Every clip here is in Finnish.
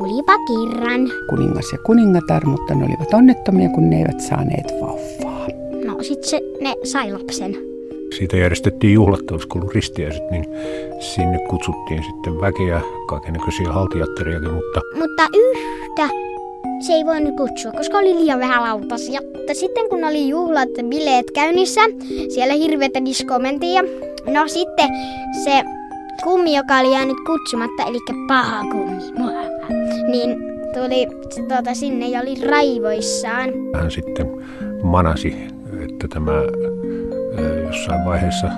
Olipa kerran. Kuningas ja kuningatar, mutta ne olivat onnettomia, kun ne eivät saaneet vauvaa. No sit se, ne sai lapsen. Siitä järjestettiin juhlat, olisi kuullut ristiäiset, niin sinne kutsuttiin sitten väkeä, kaikenlaisia haltijatteriakin, mutta Mutta yhtä se ei voinut kutsua, koska oli liian vähän lautasia. Mutta sitten kun oli juhlat bileet käynnissä, siellä hirveätä diskoa mentiin ja no sitten se kummi, joka oli jäänyt kutsumatta, eli paha kummi, niin tuli tuota, sinne ja oli raivoissaan. hän sitten manasi, että tämä jossain vaiheessa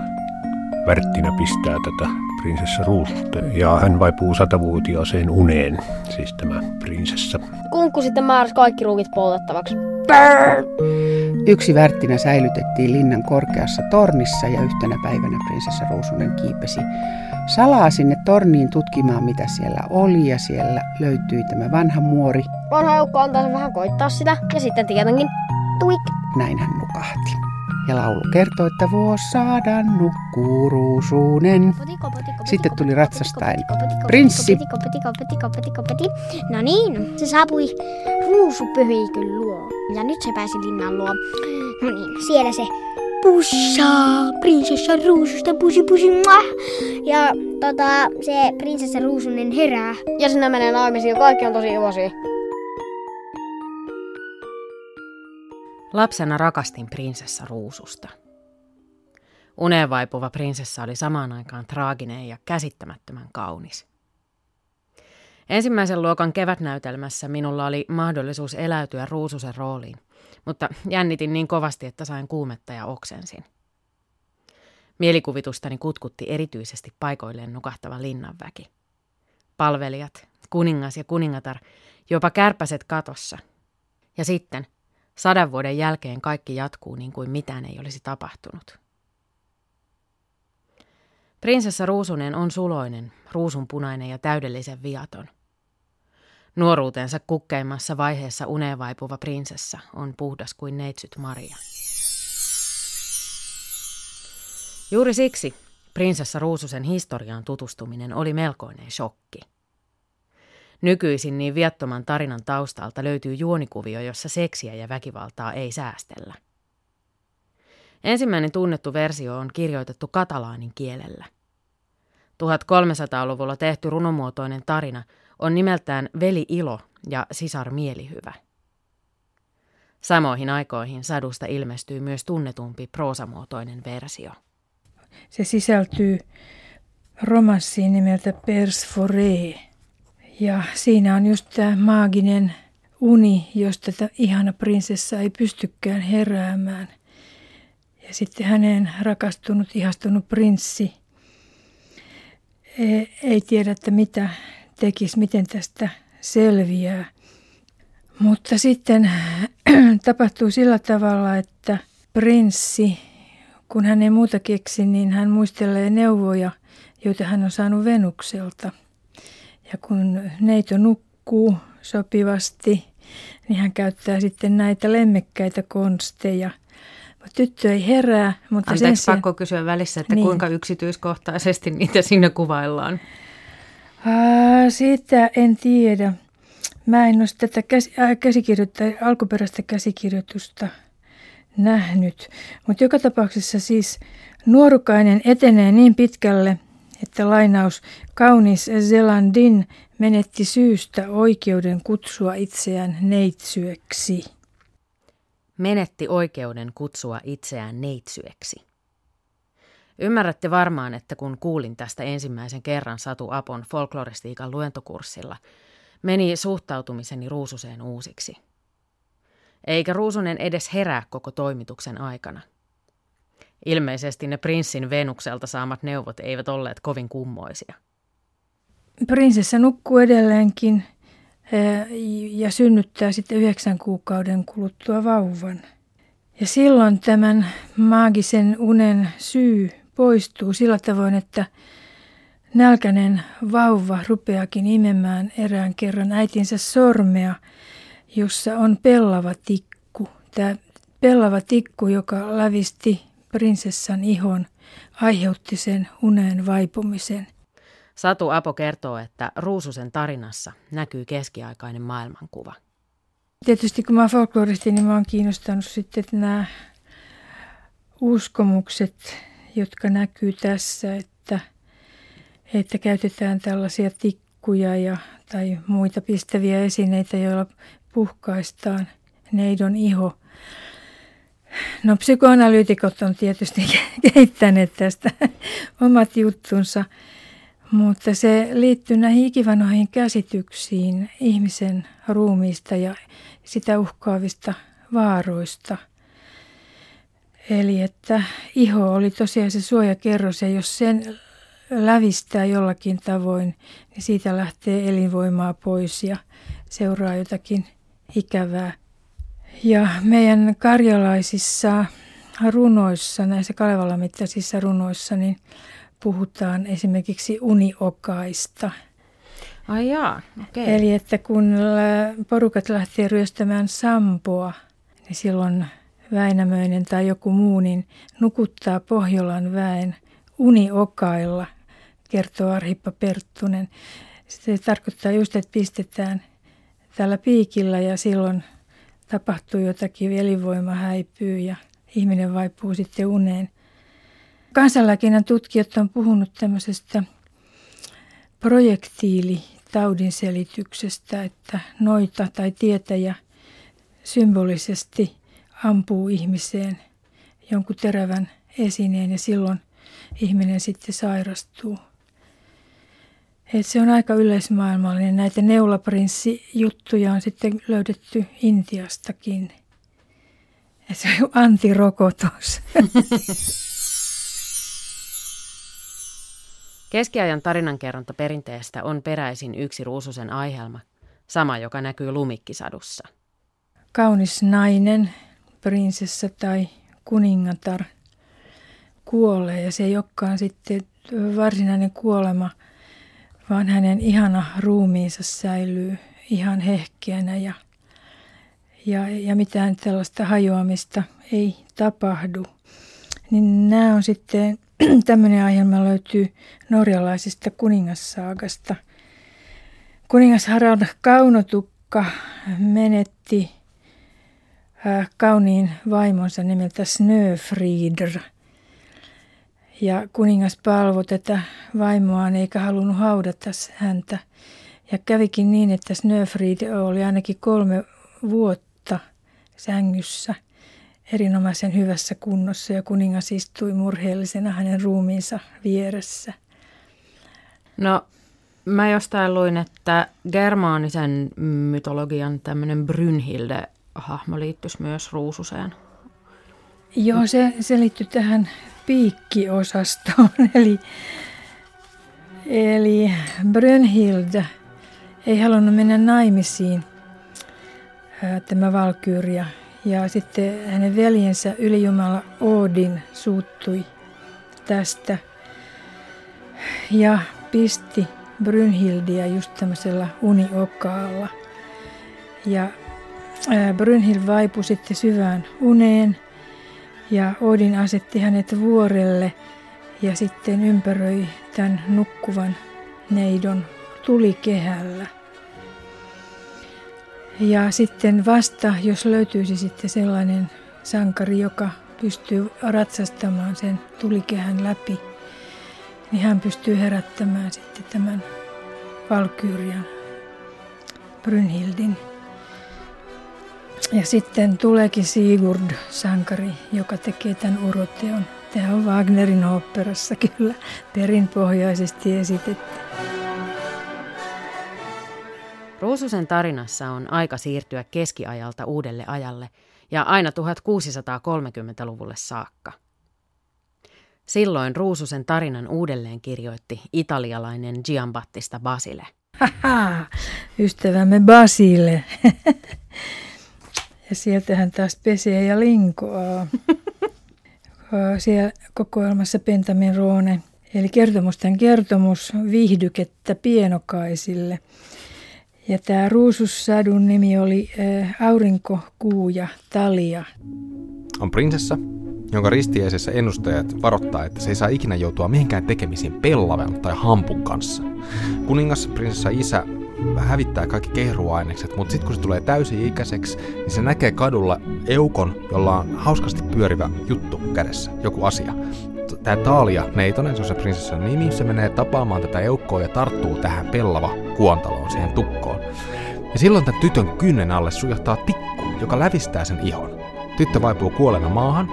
värttinä pistää tätä prinsessa ruususta. Ja hän vaipuu satavuotiaaseen uneen, siis tämä prinsessa. Kunkku sitten määräsi kaikki ruukit poltettavaksi. Yksi värttinä säilytettiin linnan korkeassa tornissa ja yhtenä päivänä prinsessa Ruusunen kiipesi salaa sinne torniin tutkimaan, mitä siellä oli. Ja siellä löytyi tämä vanha muori. Vanha joukko antaa vähän koittaa sitä. Ja sitten tietenkin tuik. Näin hän nukahti. Ja laulu kertoo, että vuosadan nukkuu ruusunen. Sitten tuli ratsastaen prinssi. No niin, se saapui ruusupyhikön luo. Ja nyt se pääsi linnan luo. No niin, siellä se pussaa prinsessa ruususta pusi pusi muah. Ja tota, se prinsessa ruusunen herää. Ja sinne menee naimisiin ja kaikki on tosi iloisia. Lapsena rakastin prinsessa Ruususta. Uneen vaipuva prinsessa oli samaan aikaan traaginen ja käsittämättömän kaunis. Ensimmäisen luokan kevätnäytelmässä minulla oli mahdollisuus eläytyä Ruususen rooliin, mutta jännitin niin kovasti, että sain kuumetta ja oksensin. Mielikuvitustani kutkutti erityisesti paikoilleen nukahtava linnanväki. Palvelijat, kuningas ja kuningatar, jopa kärpäset katossa. Ja sitten Sadan vuoden jälkeen kaikki jatkuu niin kuin mitään ei olisi tapahtunut. Prinsessa Ruusunen on suloinen, ruusunpunainen ja täydellisen viaton. Nuoruutensa kukkeimmassa vaiheessa uneen vaipuva prinsessa on puhdas kuin neitsyt Maria. Juuri siksi prinsessa Ruususen historiaan tutustuminen oli melkoinen shokki. Nykyisin niin viattoman tarinan taustalta löytyy juonikuvio, jossa seksiä ja väkivaltaa ei säästellä. Ensimmäinen tunnettu versio on kirjoitettu katalaanin kielellä. 1300-luvulla tehty runomuotoinen tarina on nimeltään Veli Ilo ja Sisar Mielihyvä. Samoihin aikoihin sadusta ilmestyy myös tunnetumpi proosamuotoinen versio. Se sisältyy romanssiin nimeltä Pers Foree. Ja siinä on just tämä maaginen uni, josta tämä ihana prinsessa ei pystykään heräämään. Ja sitten hänen rakastunut, ihastunut prinssi ei tiedä, että mitä tekisi, miten tästä selviää. Mutta sitten tapahtuu sillä tavalla, että prinssi, kun hän ei muuta keksi, niin hän muistelee neuvoja, joita hän on saanut Venukselta – ja kun neito nukkuu sopivasti, niin hän käyttää sitten näitä lemmekkäitä konsteja. Mutta tyttö ei herää. Mutta Anteeksi, sen pakko kysyä välissä, että niin. kuinka yksityiskohtaisesti niitä siinä kuvaillaan? Aa, siitä en tiedä. Mä en ole tätä käsi, äh, käsikirjoittaa, alkuperäistä käsikirjoitusta nähnyt. Mutta joka tapauksessa siis nuorukainen etenee niin pitkälle, että lainaus kaunis Zelandin menetti syystä oikeuden kutsua itseään neitsyeksi. Menetti oikeuden kutsua itseään neitsyeksi. Ymmärrätte varmaan, että kun kuulin tästä ensimmäisen kerran Satu Apon folkloristiikan luentokurssilla, meni suhtautumiseni Ruususeen uusiksi. Eikä Ruusunen edes herää koko toimituksen aikana. Ilmeisesti ne prinssin Venukselta saamat neuvot eivät olleet kovin kummoisia. Prinsessa nukkuu edelleenkin eh, ja synnyttää sitten yhdeksän kuukauden kuluttua vauvan. Ja silloin tämän maagisen unen syy poistuu sillä tavoin, että nälkäinen vauva rupeakin imemään erään kerran äitinsä sormea, jossa on pellava tikku. Tämä pellava tikku, joka lävisti prinsessan ihon, aiheutti sen unen vaipumisen. Satu Apo kertoo, että Ruususen tarinassa näkyy keskiaikainen maailmankuva. Tietysti kun mä oon folkloristi, niin mä oon kiinnostanut sitten nämä uskomukset, jotka näkyy tässä, että, että käytetään tällaisia tikkuja ja, tai muita pistäviä esineitä, joilla puhkaistaan neidon iho. No psykoanalyytikot on tietysti kehittäneet tästä omat juttunsa, mutta se liittyy näihin ikivanoihin käsityksiin ihmisen ruumiista ja sitä uhkaavista vaaroista. Eli että iho oli tosiaan se suojakerros ja jos sen lävistää jollakin tavoin, niin siitä lähtee elinvoimaa pois ja seuraa jotakin ikävää. Ja meidän karjalaisissa runoissa, näissä Kalevala-mittaisissa runoissa, niin puhutaan esimerkiksi uniokaista. Ai jaa, okay. Eli että kun porukat lähtee ryöstämään sampoa, niin silloin Väinämöinen tai joku muu niin nukuttaa Pohjolan väen uniokailla, kertoo Arhippa Perttunen. Se tarkoittaa just, että pistetään tällä piikillä ja silloin tapahtuu jotakin, elinvoima häipyy ja ihminen vaipuu sitten uneen. Kansanlääkinnän tutkijat on puhunut tämmöisestä projektiilitaudin selityksestä, että noita tai tietäjä symbolisesti ampuu ihmiseen jonkun terävän esineen ja silloin ihminen sitten sairastuu. Et se on aika yleismaailmallinen. Näitä neulaprinssi-juttuja on sitten löydetty Intiastakin. Ja se on antirokotus. Keskiajan tarinankerronta perinteestä on peräisin yksi Ruususen aihelma, sama joka näkyy Lumikkisadussa. Kaunis nainen, prinsessa tai kuningatar kuolee ja se ei olekaan sitten varsinainen kuolema – vaan hänen ihana ruumiinsa säilyy ihan hehkeänä ja, ja, ja mitään tällaista hajoamista ei tapahdu. Niin nämä on sitten, tämmöinen aihelma löytyy norjalaisesta kuningassaagasta. Kuningas Harald Kaunotukka menetti kauniin vaimonsa nimeltä Snöfrieder – ja kuningas palvoi tätä vaimoaan eikä halunnut haudata häntä. Ja kävikin niin, että Snöfried oli ainakin kolme vuotta sängyssä erinomaisen hyvässä kunnossa ja kuningas istui murheellisena hänen ruumiinsa vieressä. No, mä jostain luin, että germaanisen mytologian tämmöinen Brynhilde-hahmo liittyisi myös Ruususeen. Joo, se, se liittyy tähän piikkiosastoon. Eli, eli Brönhild ei halunnut mennä naimisiin, tämä Valkyria. Ja sitten hänen veljensä ylijumala Odin suuttui tästä ja pisti Brynhildia just tämmöisellä uniokaalla. Ja Brynhild vaipui sitten syvään uneen – ja Odin asetti hänet vuorelle ja sitten ympäröi tämän nukkuvan neidon tulikehällä. Ja sitten vasta, jos löytyisi sitten sellainen sankari, joka pystyy ratsastamaan sen tulikehän läpi, niin hän pystyy herättämään sitten tämän Valkyrian Brynhildin. Ja sitten tuleekin Sigurd Sankari, joka tekee tämän uroteon. Tämä on Wagnerin oopperassa kyllä perinpohjaisesti esitetty. Ruususen tarinassa on aika siirtyä keskiajalta uudelle ajalle ja aina 1630-luvulle saakka. Silloin Ruususen tarinan uudelleen kirjoitti italialainen Giambattista Basile. Haha, ystävämme Basile. Ja sieltä hän taas pesee ja linkoaa. Siellä kokoelmassa Pentamin Roone, eli kertomusten kertomus viihdykettä pienokaisille. Ja tämä Ruusussadun nimi oli äh, Aurinko, Kuu ja Talia. On prinsessa, jonka ristieisessä ennustajat varoittaa, että se ei saa ikinä joutua mihinkään tekemisiin pellavan tai hampun kanssa. Kuningas, prinsessa isä hävittää kaikki kehruainekset, mutta sitten kun se tulee täysi-ikäiseksi, niin se näkee kadulla eukon, jolla on hauskasti pyörivä juttu kädessä, joku asia. Tämä Taalia Neitonen, se on se prinsessan nimi, se menee tapaamaan tätä eukkoa ja tarttuu tähän pellava kuontaloon, siihen tukkoon. Ja silloin tämän tytön kynnen alle sujahtaa tikku, joka lävistää sen ihon. Tyttö vaipuu kuolena maahan,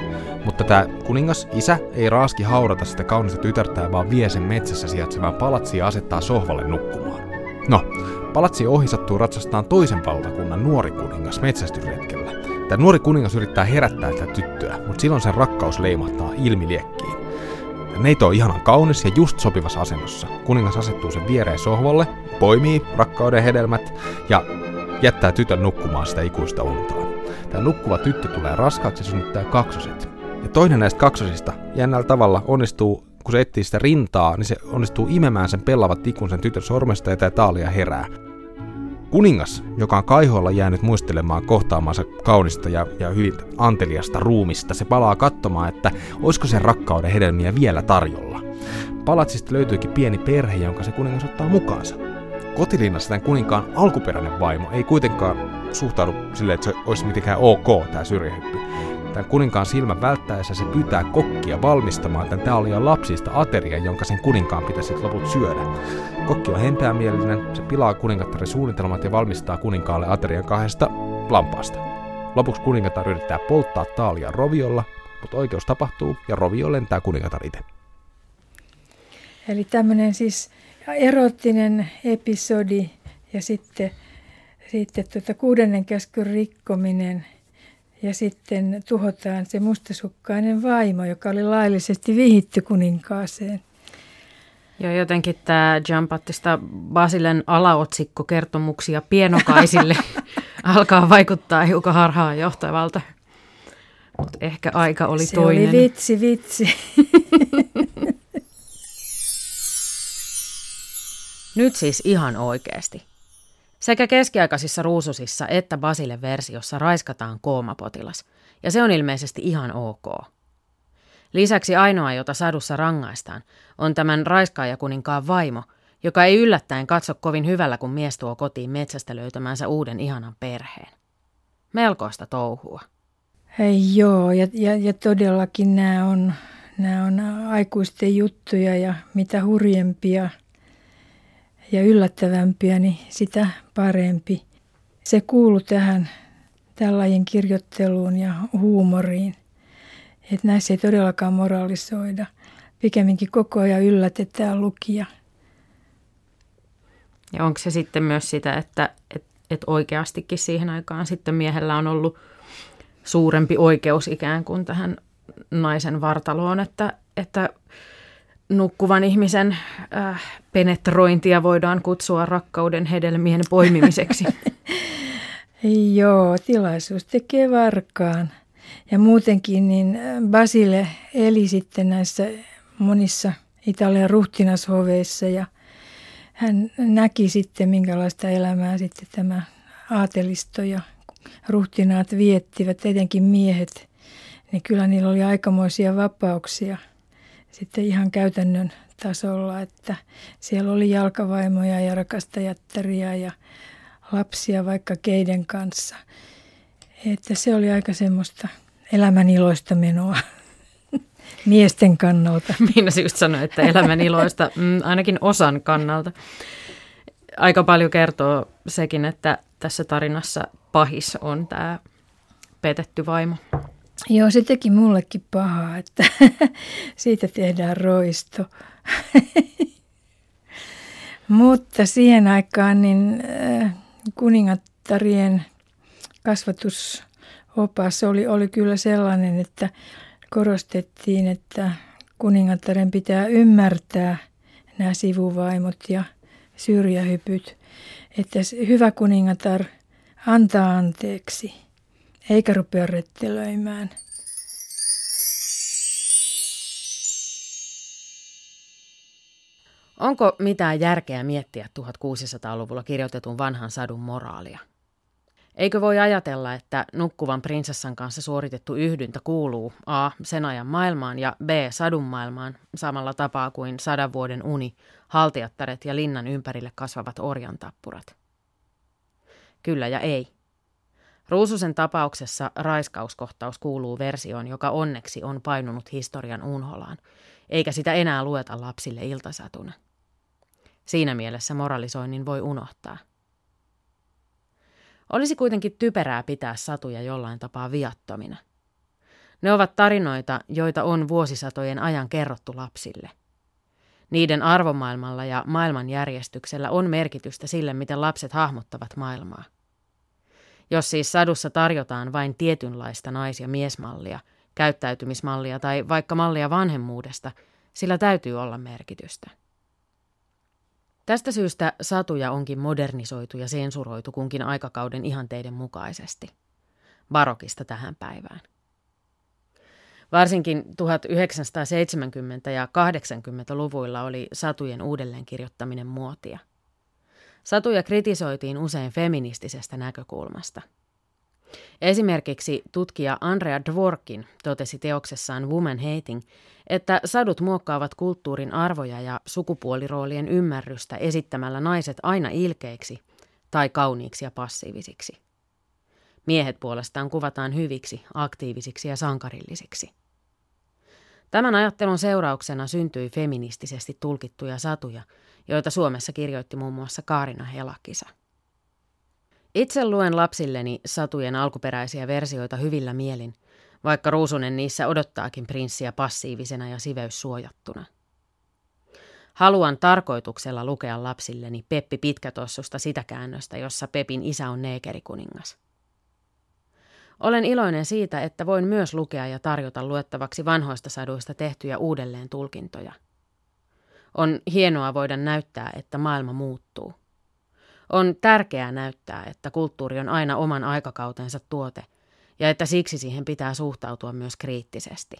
mutta tämä kuningas, isä, ei raaski haudata sitä kaunista tytärtää, vaan vie sen metsässä sijaitsevaan palatsiin ja asettaa sohvalle nukkumaan. No, palatsi ohi sattuu ratsastaan toisen valtakunnan nuori kuningas metsästysretkellä. Tämä nuori kuningas yrittää herättää tätä tyttöä, mutta silloin sen rakkaus leimahtaa ilmiliekkiin. Neito on ihanan kaunis ja just sopivassa asennossa. Kuningas asettuu sen viereen sohvalle, poimii rakkauden hedelmät ja jättää tytön nukkumaan sitä ikuista untaan. Tämä nukkuva tyttö tulee raskaaksi ja synnyttää kaksoset. Ja toinen näistä kaksosista jännällä tavalla onnistuu, kun se etsii sitä rintaa, niin se onnistuu imemään sen pellavat tikun sen tytön sormesta ja tämä taalia herää. Kuningas, joka on kaihoilla jäänyt muistelemaan kohtaamansa kaunista ja, ja hyvin anteliasta ruumista, se palaa katsomaan, että olisiko sen rakkauden hedelmiä vielä tarjolla. Palatsista löytyykin pieni perhe, jonka se kuningas ottaa mukaansa. Kotilinnassa tämän kuninkaan alkuperäinen vaimo ei kuitenkaan suhtaudu silleen, että se olisi mitenkään ok, tämä syrjähyppy. Tämän kuninkaan silmän välttäessä se pyytää kokkia valmistamaan tämän taalia lapsista ateria, jonka sen kuninkaan pitäisi loput syödä. Kokki on hempeämielinen, se pilaa kuningattaren suunnitelmat ja valmistaa kuninkaalle aterian kahdesta lampaasta. Lopuksi kuningatar yrittää polttaa taalia roviolla, mutta oikeus tapahtuu ja rovio lentää kuningatar itse. Eli tämmöinen siis erottinen episodi ja sitten, sitten tuota kuudennen käskyn rikkominen ja sitten tuhotaan se mustasukkainen vaimo, joka oli laillisesti vihitty kuninkaaseen. Joo, jotenkin tämä Giambattista Basilen alaotsikko kertomuksia pienokaisille alkaa vaikuttaa hiukan harhaan johtavalta. Mutta ehkä aika oli se toinen. Se oli vitsi, vitsi. Nyt siis ihan oikeasti. Sekä keskiaikaisissa ruususissa että Basile versiossa raiskataan koomapotilas, ja se on ilmeisesti ihan ok. Lisäksi ainoa, jota sadussa rangaistaan, on tämän raiskaajakuninkaan vaimo, joka ei yllättäen katso kovin hyvällä, kun mies tuo kotiin metsästä löytämänsä uuden ihanan perheen. Melkoista touhua. Hei, joo, ja, ja, ja todellakin nämä on, nämä on aikuisten juttuja ja mitä hurjempia ja yllättävämpiä, niin sitä parempi. Se kuuluu tähän tällainen kirjoitteluun ja huumoriin. Että näissä ei todellakaan moralisoida. Pikemminkin koko ajan yllätetään lukija. Ja onko se sitten myös sitä, että, että, että oikeastikin siihen aikaan sitten miehellä on ollut suurempi oikeus ikään kuin tähän naisen vartaloon, että, että nukkuvan ihmisen äh, penetrointia voidaan kutsua rakkauden hedelmien poimimiseksi. Joo, tilaisuus tekee varkaan. Ja muutenkin niin äh, Basile eli sitten näissä monissa Italian ruhtinashoveissa ja hän näki sitten, minkälaista elämää sitten tämä aatelisto ja ruhtinaat viettivät, etenkin miehet. Niin kyllä niillä oli aikamoisia vapauksia sitten ihan käytännön tasolla, että siellä oli jalkavaimoja ja rakastajattaria ja lapsia vaikka keiden kanssa. Että se oli aika semmoista elämän iloista menoa miesten kannalta. Minä just sanoin, että elämän iloista mm, ainakin osan kannalta. Aika paljon kertoo sekin, että tässä tarinassa pahis on tämä petetty vaimo. Joo, se teki mullekin pahaa, että siitä tehdään roisto. Mutta siihen aikaan niin äh, kuningattarien kasvatusopas oli, oli kyllä sellainen, että korostettiin, että kuningattaren pitää ymmärtää nämä sivuvaimot ja syrjähypyt. Että hyvä kuningatar antaa anteeksi, eikä rupea rettelöimään. Onko mitään järkeä miettiä 1600-luvulla kirjoitetun vanhan sadun moraalia? Eikö voi ajatella, että nukkuvan prinsessan kanssa suoritettu yhdyntä kuuluu A. sen ajan maailmaan ja B. sadun maailmaan samalla tapaa kuin sadan vuoden uni, haltijattaret ja linnan ympärille kasvavat orjantappurat? Kyllä ja ei. Ruususen tapauksessa raiskauskohtaus kuuluu versioon, joka onneksi on painunut historian unholaan, eikä sitä enää lueta lapsille iltasatuna. Siinä mielessä moralisoinnin voi unohtaa. Olisi kuitenkin typerää pitää satuja jollain tapaa viattomina. Ne ovat tarinoita, joita on vuosisatojen ajan kerrottu lapsille. Niiden arvomaailmalla ja maailmanjärjestyksellä on merkitystä sille, miten lapset hahmottavat maailmaa. Jos siis sadussa tarjotaan vain tietynlaista nais- ja miesmallia, käyttäytymismallia tai vaikka mallia vanhemmuudesta, sillä täytyy olla merkitystä. Tästä syystä satuja onkin modernisoitu ja sensuroitu kunkin aikakauden ihanteiden mukaisesti. Barokista tähän päivään. Varsinkin 1970- ja 80-luvuilla oli satujen uudelleenkirjoittaminen muotia. Satuja kritisoitiin usein feministisestä näkökulmasta. Esimerkiksi tutkija Andrea Dworkin totesi teoksessaan Woman Hating, että sadut muokkaavat kulttuurin arvoja ja sukupuoliroolien ymmärrystä esittämällä naiset aina ilkeiksi tai kauniiksi ja passiivisiksi. Miehet puolestaan kuvataan hyviksi, aktiivisiksi ja sankarillisiksi. Tämän ajattelun seurauksena syntyi feministisesti tulkittuja satuja, joita Suomessa kirjoitti muun muassa Kaarina Helakisa. Itse luen lapsilleni satujen alkuperäisiä versioita hyvillä mielin, vaikka Ruusunen niissä odottaakin prinssiä passiivisena ja siveys suojattuna. Haluan tarkoituksella lukea lapsilleni Peppi Pitkätossusta sitä käännöstä, jossa Pepin isä on neekerikuningas. Olen iloinen siitä, että voin myös lukea ja tarjota luettavaksi vanhoista saduista tehtyjä uudelleen tulkintoja. On hienoa voida näyttää, että maailma muuttuu. On tärkeää näyttää, että kulttuuri on aina oman aikakautensa tuote ja että siksi siihen pitää suhtautua myös kriittisesti.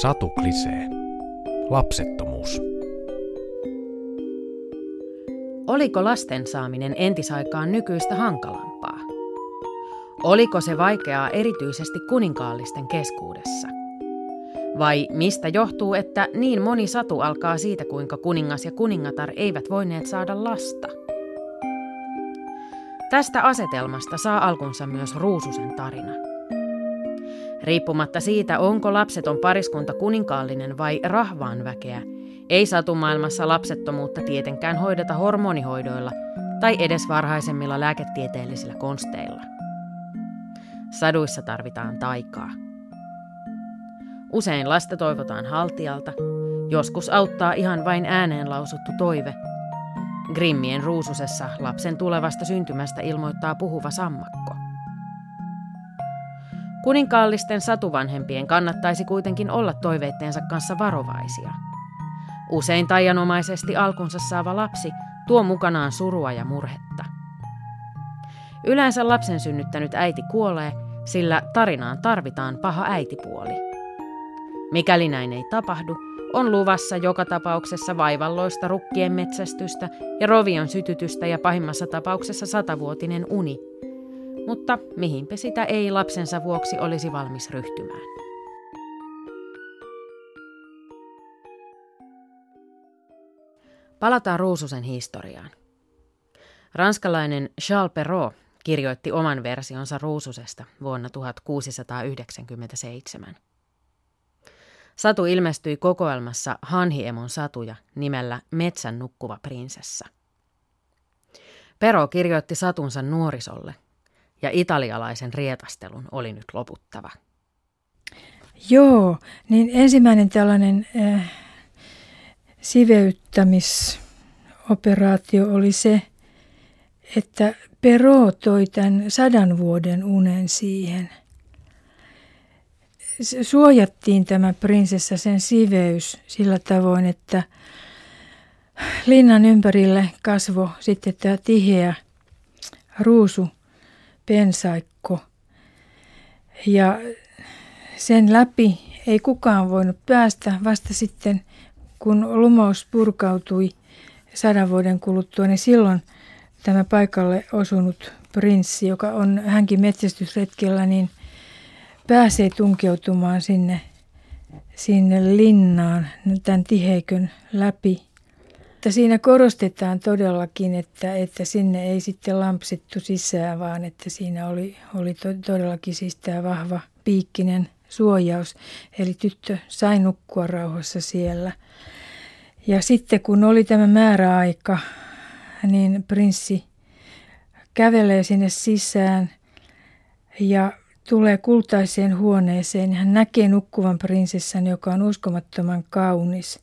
Satu Klisee. Lapsettomuus. Oliko lasten saaminen entisaikaan nykyistä hankalampaa? Oliko se vaikeaa erityisesti kuninkaallisten keskuudessa? Vai mistä johtuu, että niin moni satu alkaa siitä, kuinka kuningas ja kuningatar eivät voineet saada lasta? Tästä asetelmasta saa alkunsa myös Ruususen tarina. Riippumatta siitä, onko lapseton pariskunta kuninkaallinen vai rahvaan väkeä, ei satumaailmassa lapsettomuutta tietenkään hoideta hormonihoidoilla tai edes varhaisemmilla lääketieteellisillä konsteilla. Saduissa tarvitaan taikaa. Usein lasta toivotaan haltijalta, joskus auttaa ihan vain ääneen lausuttu toive. Grimmien ruususessa lapsen tulevasta syntymästä ilmoittaa puhuva sammakko. Kuninkaallisten satuvanhempien kannattaisi kuitenkin olla toiveitteensa kanssa varovaisia. Usein taianomaisesti alkunsa saava lapsi tuo mukanaan surua ja murhetta. Yleensä lapsen synnyttänyt äiti kuolee, sillä tarinaan tarvitaan paha äitipuoli. Mikäli näin ei tapahdu, on luvassa joka tapauksessa vaivalloista rukkien metsästystä ja rovion sytytystä ja pahimmassa tapauksessa satavuotinen uni. Mutta mihinpä sitä ei lapsensa vuoksi olisi valmis ryhtymään. Palataan Ruususen historiaan. Ranskalainen Charles Perrault kirjoitti oman versionsa Ruususesta vuonna 1697. Satu ilmestyi kokoelmassa Hanhiemon satuja nimellä Metsän nukkuva prinsessa. Pero kirjoitti satunsa nuorisolle, ja italialaisen rietastelun oli nyt loputtava. Joo, niin ensimmäinen tällainen äh, siveyttämisoperaatio oli se, että Pero toi tämän sadan vuoden unen siihen – suojattiin tämä prinsessa sen siveys sillä tavoin, että linnan ympärille kasvo sitten tämä tiheä ruusu pensaikko. Ja sen läpi ei kukaan voinut päästä vasta sitten, kun lumous purkautui sadan vuoden kuluttua, niin silloin tämä paikalle osunut prinssi, joka on hänkin metsästysretkellä, niin pääsee tunkeutumaan sinne, sinne linnaan tämän tiheikön läpi. Mutta siinä korostetaan todellakin, että, että sinne ei sitten lampsittu sisään, vaan että siinä oli, oli to, todellakin siis tämä vahva piikkinen suojaus. Eli tyttö sai nukkua rauhassa siellä. Ja sitten kun oli tämä määräaika, niin prinssi kävelee sinne sisään ja tulee kultaiseen huoneeseen. Hän näkee nukkuvan prinsessan, joka on uskomattoman kaunis.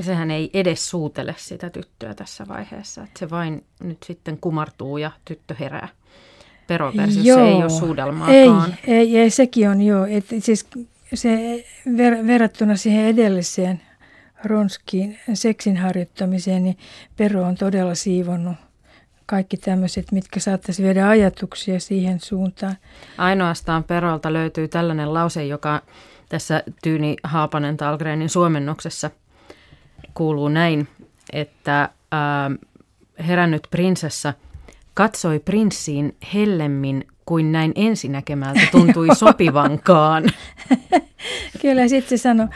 Sehän ei edes suutele sitä tyttöä tässä vaiheessa. Että se vain nyt sitten kumartuu ja tyttö herää. Peroversiossa ei ole suudelmaakaan. Ei, ei, ei, sekin on joo. Et siis se ver, verrattuna siihen edelliseen ronskiin seksin harjoittamiseen, niin Pero on todella siivonnut kaikki tämmöiset, mitkä saattaisi viedä ajatuksia siihen suuntaan. Ainoastaan Perolta löytyy tällainen lause, joka tässä Tyyni Haapanen Talgrenin suomennoksessa kuuluu näin, että ää, herännyt prinsessa katsoi prinssiin hellemmin kuin näin ensinäkemältä tuntui sopivankaan. Kyllä sitten se sanoi,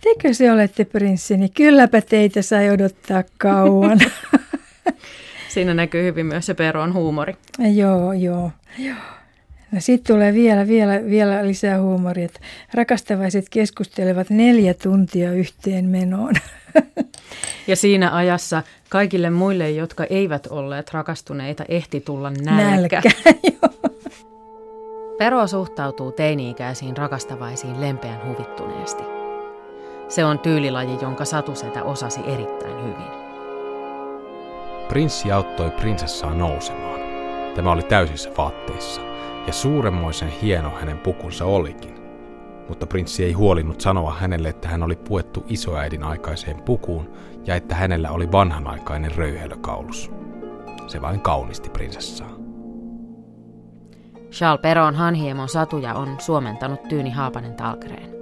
tekö se olette prinssi, niin kylläpä teitä sai odottaa kauan. Siinä näkyy hyvin myös se Peron huumori. Joo, joo. joo. No sitten tulee vielä, vielä, vielä lisää huumoria, että rakastavaiset keskustelevat neljä tuntia yhteen menoon. Ja siinä ajassa kaikille muille, jotka eivät olleet rakastuneita, ehti tulla nälkä. nälkä Pero suhtautuu teini-ikäisiin rakastavaisiin lempeän huvittuneesti. Se on tyylilaji, jonka satusetä osasi erittäin hyvin. Prinssi auttoi prinsessaa nousemaan. Tämä oli täysissä vaatteissa, ja suuremmoisen hieno hänen pukunsa olikin. Mutta prinssi ei huolinnut sanoa hänelle, että hän oli puettu isoäidin aikaiseen pukuun ja että hänellä oli vanhanaikainen röyhelökaulus. Se vain kaunisti prinsessaa. Charles Peron Hanhiemon satuja on suomentanut Tyyni Haapanen Talkreen.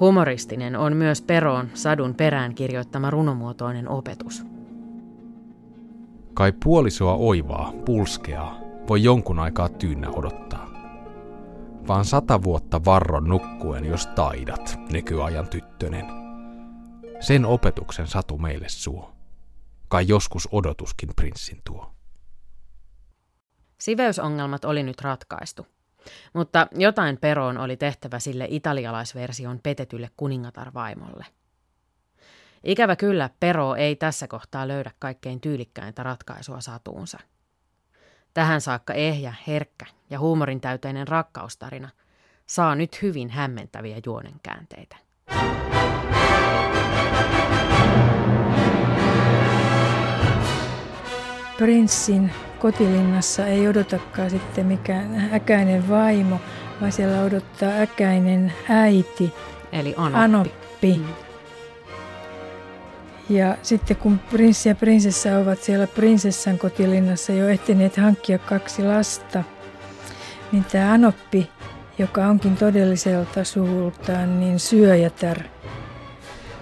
Humoristinen on myös Peron sadun perään kirjoittama runomuotoinen opetus – Kai puolisoa oivaa, pulskeaa, voi jonkun aikaa tyynnä odottaa. Vaan sata vuotta varron nukkuen, jos taidat, nykyajan tyttönen. Sen opetuksen satu meille suo. Kai joskus odotuskin prinssin tuo. Siveysongelmat oli nyt ratkaistu. Mutta jotain peroon oli tehtävä sille italialaisversion petetylle kuningatarvaimolle – Ikävä kyllä Pero ei tässä kohtaa löydä kaikkein tyylikkäintä ratkaisua satuunsa. Tähän saakka ehjä, herkkä ja huumorin täyteinen rakkaustarina saa nyt hyvin hämmentäviä juonenkäänteitä. Prinssin kotilinnassa ei odotakaan sitten mikään äkäinen vaimo, vaan siellä odottaa äkäinen äiti. Eli Anoppi. Anoppi. Mm. Ja sitten kun prinssi ja prinsessa ovat siellä prinsessan kotilinnassa jo ehtineet hankkia kaksi lasta, niin tämä Anoppi, joka onkin todelliselta suvultaan niin syöjätär,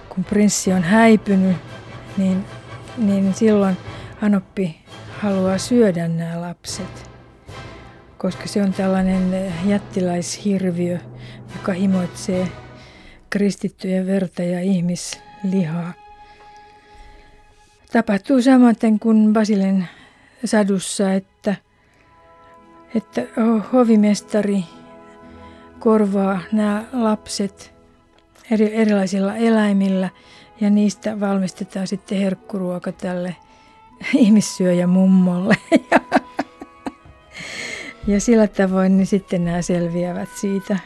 kun prinssi on häipynyt, niin, niin silloin Anoppi haluaa syödä nämä lapset, koska se on tällainen jättiläishirviö, joka himoitsee kristittyjen verta ja ihmislihaa. Tapahtuu samaten kuin Basilen sadussa, että, että hovimestari korvaa nämä lapset eri, erilaisilla eläimillä ja niistä valmistetaan sitten herkkuruoka tälle ihmissyöjä mummolle. Ja sillä tavoin niin sitten nämä selviävät siitä.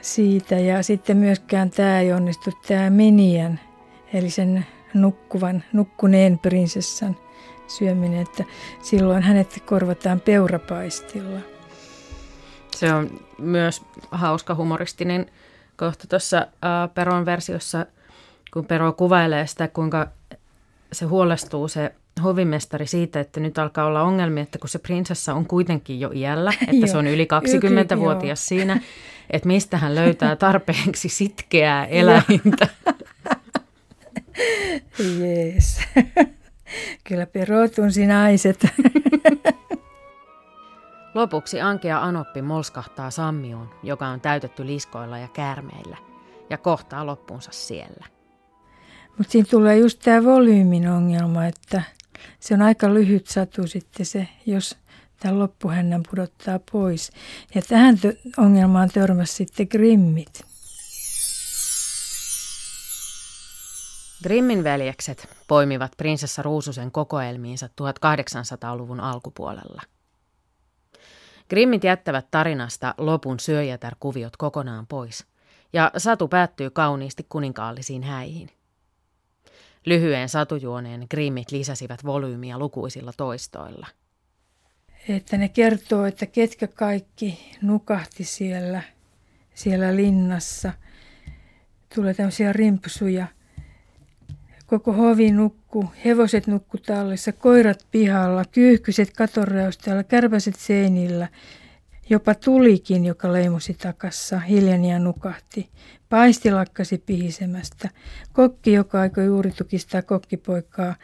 siitä. Ja sitten myöskään tämä ei onnistu, tämä Minian, eli sen nukkuvan, nukkuneen prinsessan syöminen, että silloin hänet korvataan peurapaistilla. Se on myös hauska humoristinen kohta tuossa äh, Peron versiossa, kun Pero kuvailee sitä, kuinka se huolestuu se hovimestari siitä, että nyt alkaa olla ongelmia, että kun se prinsessa on kuitenkin jo iällä, että se on yli 20-vuotias siinä, että mistä hän löytää tarpeeksi sitkeää eläintä. Jees. Kyllä perotunsi naiset. Lopuksi Ankea Anoppi molskahtaa sammioon, joka on täytetty liskoilla ja käärmeillä, ja kohtaa loppunsa siellä. Mutta siinä tulee just tämä volyymin ongelma, että se on aika lyhyt satu sitten se, jos tämän loppuhännän pudottaa pois. Ja tähän ongelmaan törmäsi sitten Grimmit. Grimmin veljekset poimivat prinsessa Ruususen kokoelmiinsa 1800-luvun alkupuolella. Grimmit jättävät tarinasta lopun syöjätär-kuviot kokonaan pois, ja satu päättyy kauniisti kuninkaallisiin häihin. Lyhyen satujuoneen Grimmit lisäsivät volyymiä lukuisilla toistoilla. Että ne kertoo, että ketkä kaikki nukahti siellä, siellä linnassa. Tulee tämmöisiä rimpsuja – Koko hovi nukku, hevoset nukku tallissa, koirat pihalla, kyyhkyset katoreusteella, kärpäset seinillä. Jopa tulikin, joka leimusi takassa, hiljeni ja nukahti. Paisti lakkasi pihisemästä. Kokki, joka aikoi juuri tukistaa kokkipoikaa,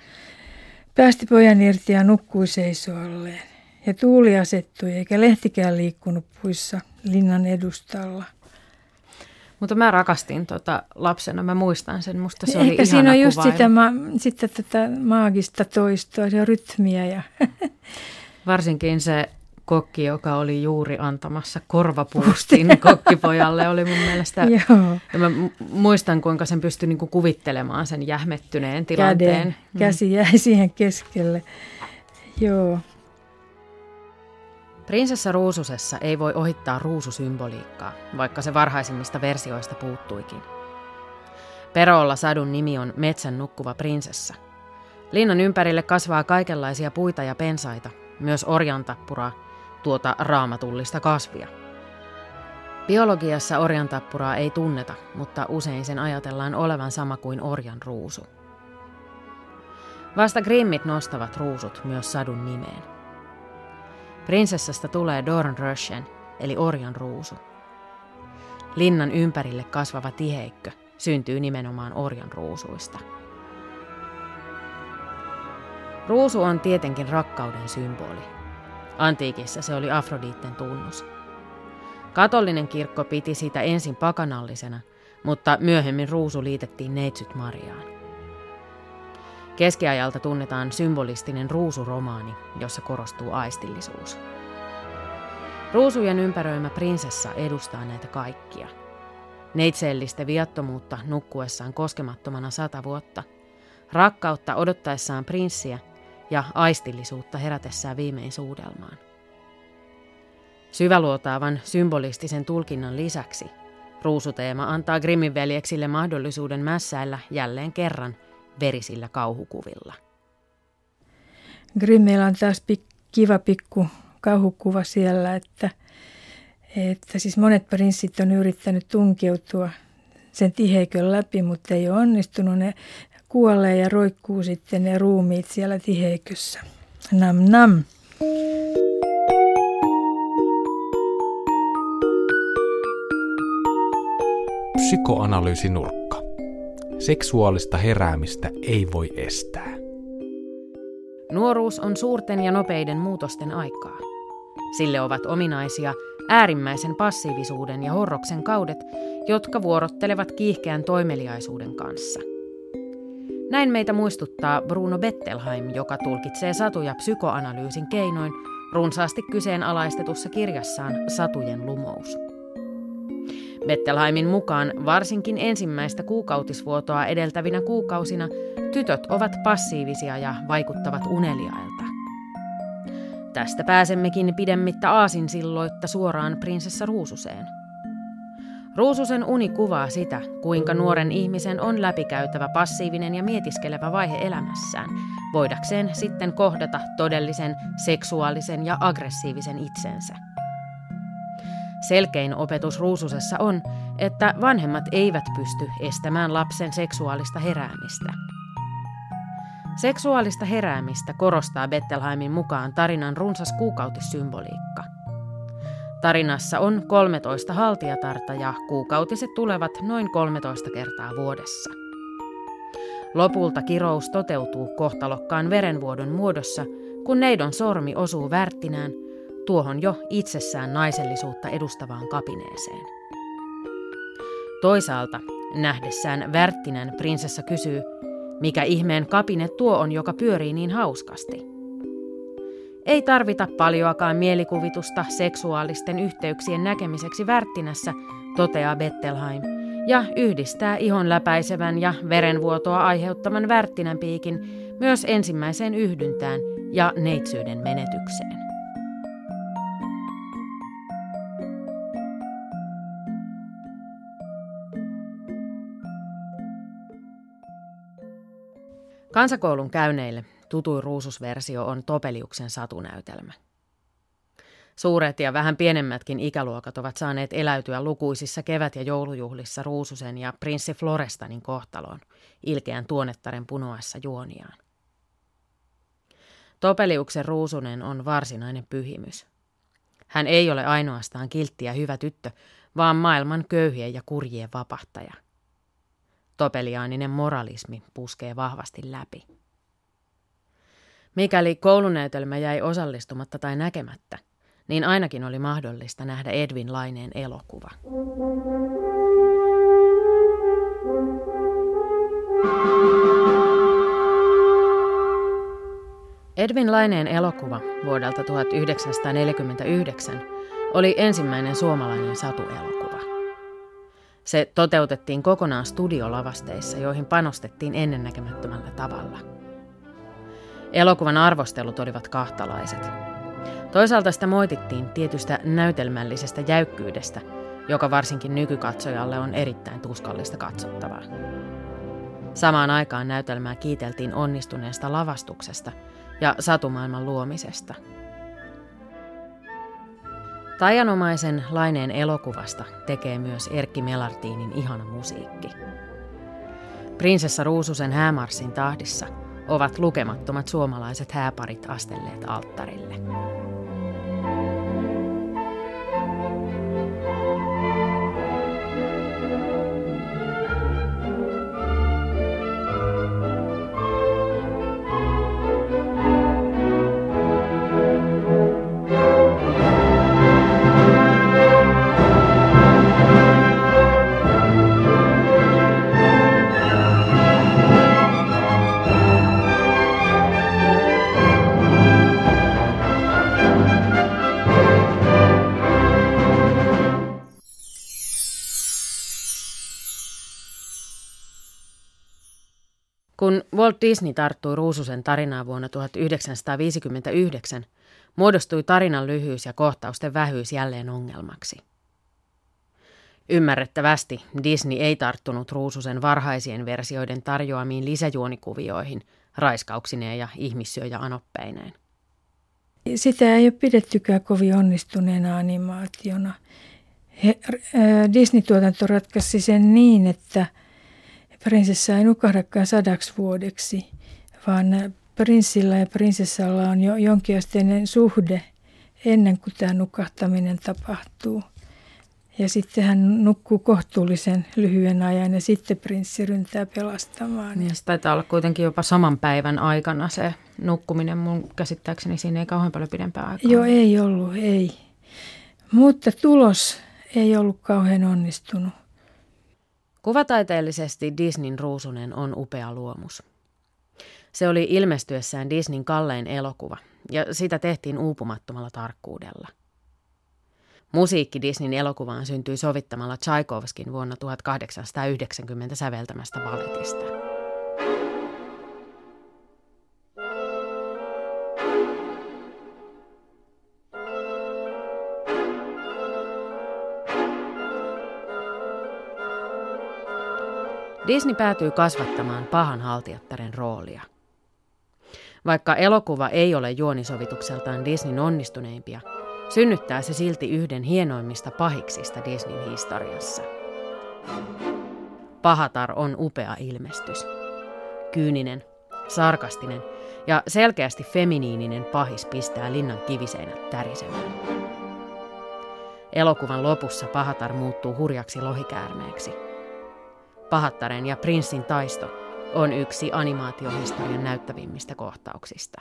päästi pojan irti ja nukkui seisoalleen. Ja tuuli asettui, eikä lehtikään liikkunut puissa linnan edustalla. Mutta mä rakastin tota lapsena, mä muistan sen, musta se oli Ehkä siinä on just sitä, ma- sitä tätä maagista toistoa ja rytmiä. Ja Varsinkin se kokki, joka oli juuri antamassa korvapuustin kokkipojalle, oli mun mielestä. Joo. Ja mä muistan, kuinka sen pystyi niinku kuvittelemaan sen jähmettyneen tilanteen. Käden, mm. käsi jäi siihen keskelle. Joo. Prinsessa Ruususessa ei voi ohittaa ruususymboliikkaa, vaikka se varhaisimmista versioista puuttuikin. Perolla sadun nimi on metsän nukkuva prinsessa. Linnan ympärille kasvaa kaikenlaisia puita ja pensaita, myös orjantappuraa, tuota raamatullista kasvia. Biologiassa orjantappuraa ei tunneta, mutta usein sen ajatellaan olevan sama kuin orjan ruusu. Vasta grimmit nostavat ruusut myös sadun nimeen. Prinsessasta tulee Dornröschen, eli orjan ruusu. Linnan ympärille kasvava tiheikkö syntyy nimenomaan orjan ruusuista. Ruusu on tietenkin rakkauden symboli. Antiikissa se oli Afroditten tunnus. Katolinen kirkko piti sitä ensin pakanallisena, mutta myöhemmin ruusu liitettiin neitsyt Mariaan. Keskiajalta tunnetaan symbolistinen ruusuromaani, jossa korostuu aistillisuus. Ruusujen ympäröimä prinsessa edustaa näitä kaikkia. Neitseellistä viattomuutta nukkuessaan koskemattomana sata vuotta, rakkautta odottaessaan prinssiä ja aistillisuutta herätessään viimein suudelmaan. Syväluotaavan symbolistisen tulkinnan lisäksi ruusuteema antaa Grimmin veljeksille mahdollisuuden mässäillä jälleen kerran verisillä kauhukuvilla. Grimmillä on taas pik- kiva pikku kauhukuva siellä, että, että siis monet prinssit on yrittänyt tunkeutua sen tiheikön läpi, mutta ei ole onnistunut. Ne kuolee ja roikkuu sitten ne ruumiit siellä tiheikössä. Nam nam. Psykoanalyysinurkka. Seksuaalista heräämistä ei voi estää. Nuoruus on suurten ja nopeiden muutosten aikaa. Sille ovat ominaisia äärimmäisen passiivisuuden ja horroksen kaudet, jotka vuorottelevat kiihkeän toimeliaisuuden kanssa. Näin meitä muistuttaa Bruno Bettelheim, joka tulkitsee satuja psykoanalyysin keinoin runsaasti kyseenalaistetussa kirjassaan Satujen lumous. Bettelheimin mukaan varsinkin ensimmäistä kuukautisvuotoa edeltävinä kuukausina tytöt ovat passiivisia ja vaikuttavat uneliailta. Tästä pääsemmekin pidemmittä aasinsilloitta suoraan prinsessa Ruususeen. Ruususen uni kuvaa sitä, kuinka nuoren ihmisen on läpikäytävä passiivinen ja mietiskelevä vaihe elämässään, voidakseen sitten kohdata todellisen seksuaalisen ja aggressiivisen itsensä. Selkein opetus Ruususessa on, että vanhemmat eivät pysty estämään lapsen seksuaalista heräämistä. Seksuaalista heräämistä korostaa Bettelheimin mukaan tarinan runsas kuukautissymboliikka. Tarinassa on 13 haltijatarta ja kuukautiset tulevat noin 13 kertaa vuodessa. Lopulta kirous toteutuu kohtalokkaan verenvuodon muodossa, kun neidon sormi osuu värttinään, tuohon jo itsessään naisellisuutta edustavaan kapineeseen. Toisaalta nähdessään Värttinen prinsessa kysyy, mikä ihmeen kapine tuo on, joka pyörii niin hauskasti. Ei tarvita paljoakaan mielikuvitusta seksuaalisten yhteyksien näkemiseksi Värttinässä, toteaa Bettelheim, ja yhdistää ihon läpäisevän ja verenvuotoa aiheuttavan Värttinän piikin myös ensimmäiseen yhdyntään ja neitsyyden menetykseen. Kansakoulun käyneille tutuin ruususversio on Topeliuksen satunäytelmä. Suuret ja vähän pienemmätkin ikäluokat ovat saaneet eläytyä lukuisissa kevät- ja joulujuhlissa Ruususen ja prinssi Florestanin kohtaloon, ilkeän tuonettaren punoessa juoniaan. Topeliuksen Ruusunen on varsinainen pyhimys. Hän ei ole ainoastaan kiltti ja hyvä tyttö, vaan maailman köyhien ja kurjien vapahtaja. Topeliaaninen moralismi puskee vahvasti läpi. Mikäli koulunäytelmä jäi osallistumatta tai näkemättä, niin ainakin oli mahdollista nähdä Edwin Laineen elokuva. Edwin Laineen elokuva vuodelta 1949 oli ensimmäinen suomalainen satuelokuva. Se toteutettiin kokonaan studiolavasteissa, joihin panostettiin ennennäkemättömällä tavalla – Elokuvan arvostelut olivat kahtalaiset. Toisaalta sitä moitittiin tietystä näytelmällisestä jäykkyydestä, joka varsinkin nykykatsojalle on erittäin tuskallista katsottavaa. Samaan aikaan näytelmää kiiteltiin onnistuneesta lavastuksesta ja satumaailman luomisesta. Tajanomaisen laineen elokuvasta tekee myös Erkki Melartinin ihana musiikki. Prinsessa Ruususen häämarssin tahdissa – ovat lukemattomat suomalaiset hääparit astelleet alttarille. Walt Disney tarttui Ruususen tarinaa vuonna 1959, muodostui tarinan lyhyys ja kohtausten vähyys jälleen ongelmaksi. Ymmärrettävästi Disney ei tarttunut Ruususen varhaisien versioiden tarjoamiin lisäjuonikuvioihin, raiskauksineen ja ihmissyöjä anoppeineen. Sitä ei ole pidettykään kovin onnistuneena animaationa. Äh, Disney-tuotanto ratkaisi sen niin, että – prinsessa ei nukahdakaan sadaksi vuodeksi, vaan prinssillä ja prinsessalla on jo jonkinasteinen suhde ennen kuin tämä nukahtaminen tapahtuu. Ja sitten hän nukkuu kohtuullisen lyhyen ajan ja sitten prinssi ryntää pelastamaan. Niin, se taitaa olla kuitenkin jopa saman päivän aikana se nukkuminen. Mun käsittääkseni siinä ei kauhean paljon pidempää aikaa. Joo, ei ollut, ei. Mutta tulos ei ollut kauhean onnistunut. Kuvataiteellisesti Disneyn Ruusunen on upea luomus. Se oli ilmestyessään Disneyn kallein elokuva, ja sitä tehtiin uupumattomalla tarkkuudella. Musiikki Disneyn elokuvaan syntyi sovittamalla Tchaikovskin vuonna 1890 säveltämästä balletista. Disney päätyy kasvattamaan pahan haltijattaren roolia. Vaikka elokuva ei ole juonisovitukseltaan Disneyn onnistuneimpia, synnyttää se silti yhden hienoimmista pahiksista Disneyn historiassa. Pahatar on upea ilmestys. Kyyninen, sarkastinen ja selkeästi feminiininen pahis pistää linnan kiviseinät tärisemään. Elokuvan lopussa Pahatar muuttuu hurjaksi lohikäärmeeksi – Pahattaren ja prinssin taisto on yksi animaatiohistorian näyttävimmistä kohtauksista.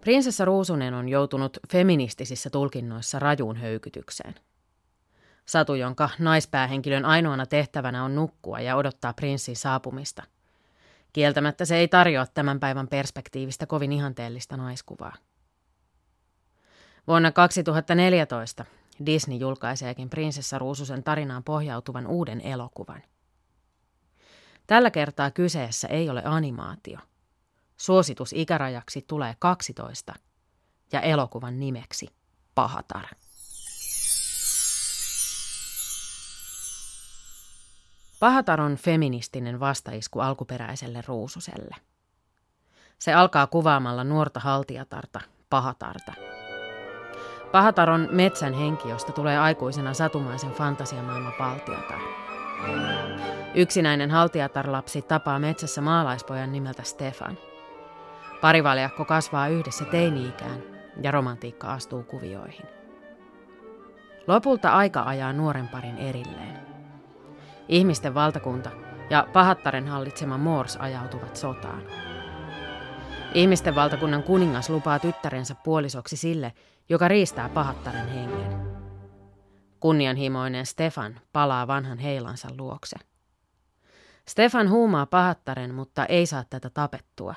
Prinsessa Ruusunen on joutunut feministisissä tulkinnoissa rajuun höykytykseen. Satu, jonka naispäähenkilön ainoana tehtävänä on nukkua ja odottaa prinssin saapumista. Kieltämättä se ei tarjoa tämän päivän perspektiivistä kovin ihanteellista naiskuvaa. Vuonna 2014 Disney julkaiseekin prinsessa Ruususen tarinaan pohjautuvan uuden elokuvan. Tällä kertaa kyseessä ei ole animaatio. Suositus ikärajaksi tulee 12 ja elokuvan nimeksi Pahatar. Pahatar on feministinen vastaisku alkuperäiselle ruususelle. Se alkaa kuvaamalla nuorta haltijatarta, pahatarta. Pahatar on metsän henki, josta tulee aikuisena satumaisen fantasiamaailman valtiatar. Yksinäinen haltijatar-lapsi tapaa metsässä maalaispojan nimeltä Stefan. Parivaljakko kasvaa yhdessä teini-ikään ja romantiikka astuu kuvioihin. Lopulta aika ajaa nuoren parin erilleen. Ihmisten valtakunta ja pahattaren hallitsema Moors ajautuvat sotaan. Ihmisten valtakunnan kuningas lupaa tyttärensä puolisoksi sille, joka riistää pahattaren hengen. Kunnianhimoinen Stefan palaa vanhan heilansa luokse. Stefan huumaa pahattaren, mutta ei saa tätä tapettua.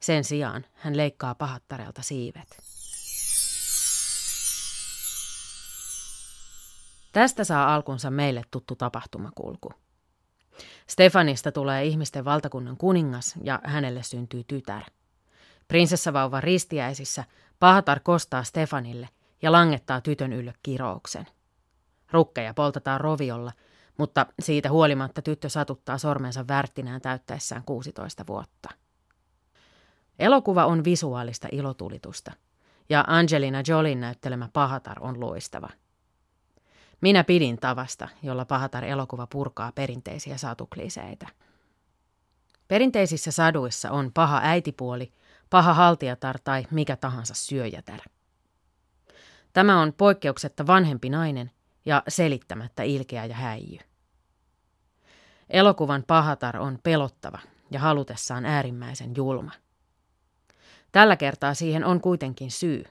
Sen sijaan hän leikkaa pahattarelta siivet. Tästä saa alkunsa meille tuttu tapahtumakulku. Stefanista tulee ihmisten valtakunnan kuningas ja hänelle syntyy tytär. Prinsessavauvan ristiäisissä Pahatar kostaa Stefanille ja langettaa tytön ylle kirouksen. Rukkeja poltetaan roviolla, mutta siitä huolimatta tyttö satuttaa sormensa värttinään täyttäessään 16 vuotta. Elokuva on visuaalista ilotulitusta, ja Angelina Jolin näyttelemä Pahatar on loistava – minä pidin tavasta, jolla Pahatar-elokuva purkaa perinteisiä satukliseitä. Perinteisissä saduissa on paha äitipuoli, paha haltijatar tai mikä tahansa syöjätär. Tämä on poikkeuksetta vanhempi nainen ja selittämättä ilkeä ja häijy. Elokuvan pahatar on pelottava ja halutessaan äärimmäisen julma. Tällä kertaa siihen on kuitenkin syy.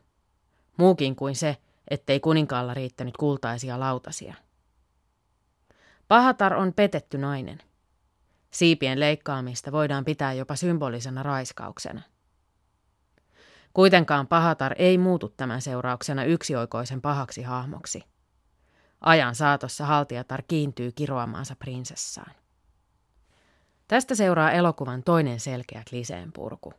Muukin kuin se, ettei kuninkaalla riittänyt kultaisia lautasia. Pahatar on petetty nainen. Siipien leikkaamista voidaan pitää jopa symbolisena raiskauksena. Kuitenkaan Pahatar ei muutu tämän seurauksena yksioikoisen pahaksi hahmoksi. Ajan saatossa haltijatar kiintyy kiroamaansa prinsessaan. Tästä seuraa elokuvan toinen selkeä kliseen purku.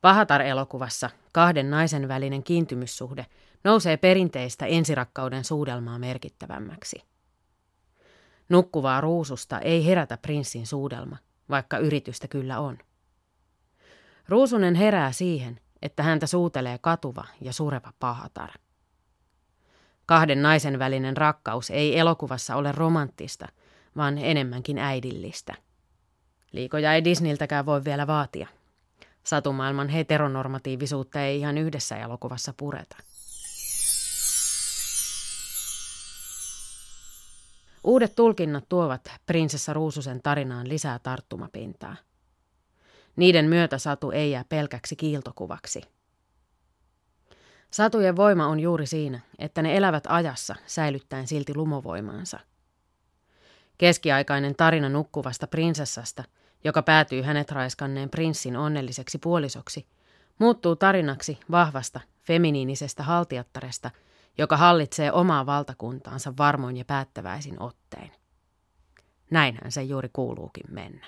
Pahatar-elokuvassa kahden naisen välinen kiintymyssuhde nousee perinteistä ensirakkauden suudelmaa merkittävämmäksi. Nukkuvaa ruususta ei herätä prinssin suudelma, vaikka yritystä kyllä on. Ruusunen herää siihen, että häntä suutelee katuva ja sureva pahatar. Kahden naisen välinen rakkaus ei elokuvassa ole romanttista, vaan enemmänkin äidillistä. Liikoja ei Disneyltäkään voi vielä vaatia. Satumaailman heteronormatiivisuutta ei ihan yhdessä elokuvassa pureta. Uudet tulkinnat tuovat prinsessa Ruususen tarinaan lisää tarttumapintaa. Niiden myötä Satu ei jää pelkäksi kiiltokuvaksi. Satujen voima on juuri siinä, että ne elävät ajassa säilyttäen silti lumovoimaansa. Keskiaikainen tarina nukkuvasta prinsessasta, joka päätyy hänet raiskanneen prinssin onnelliseksi puolisoksi, muuttuu tarinaksi vahvasta, feminiinisestä haltijattaresta – joka hallitsee omaa valtakuntaansa varmoin ja päättäväisin ottein. Näinhän se juuri kuuluukin mennä.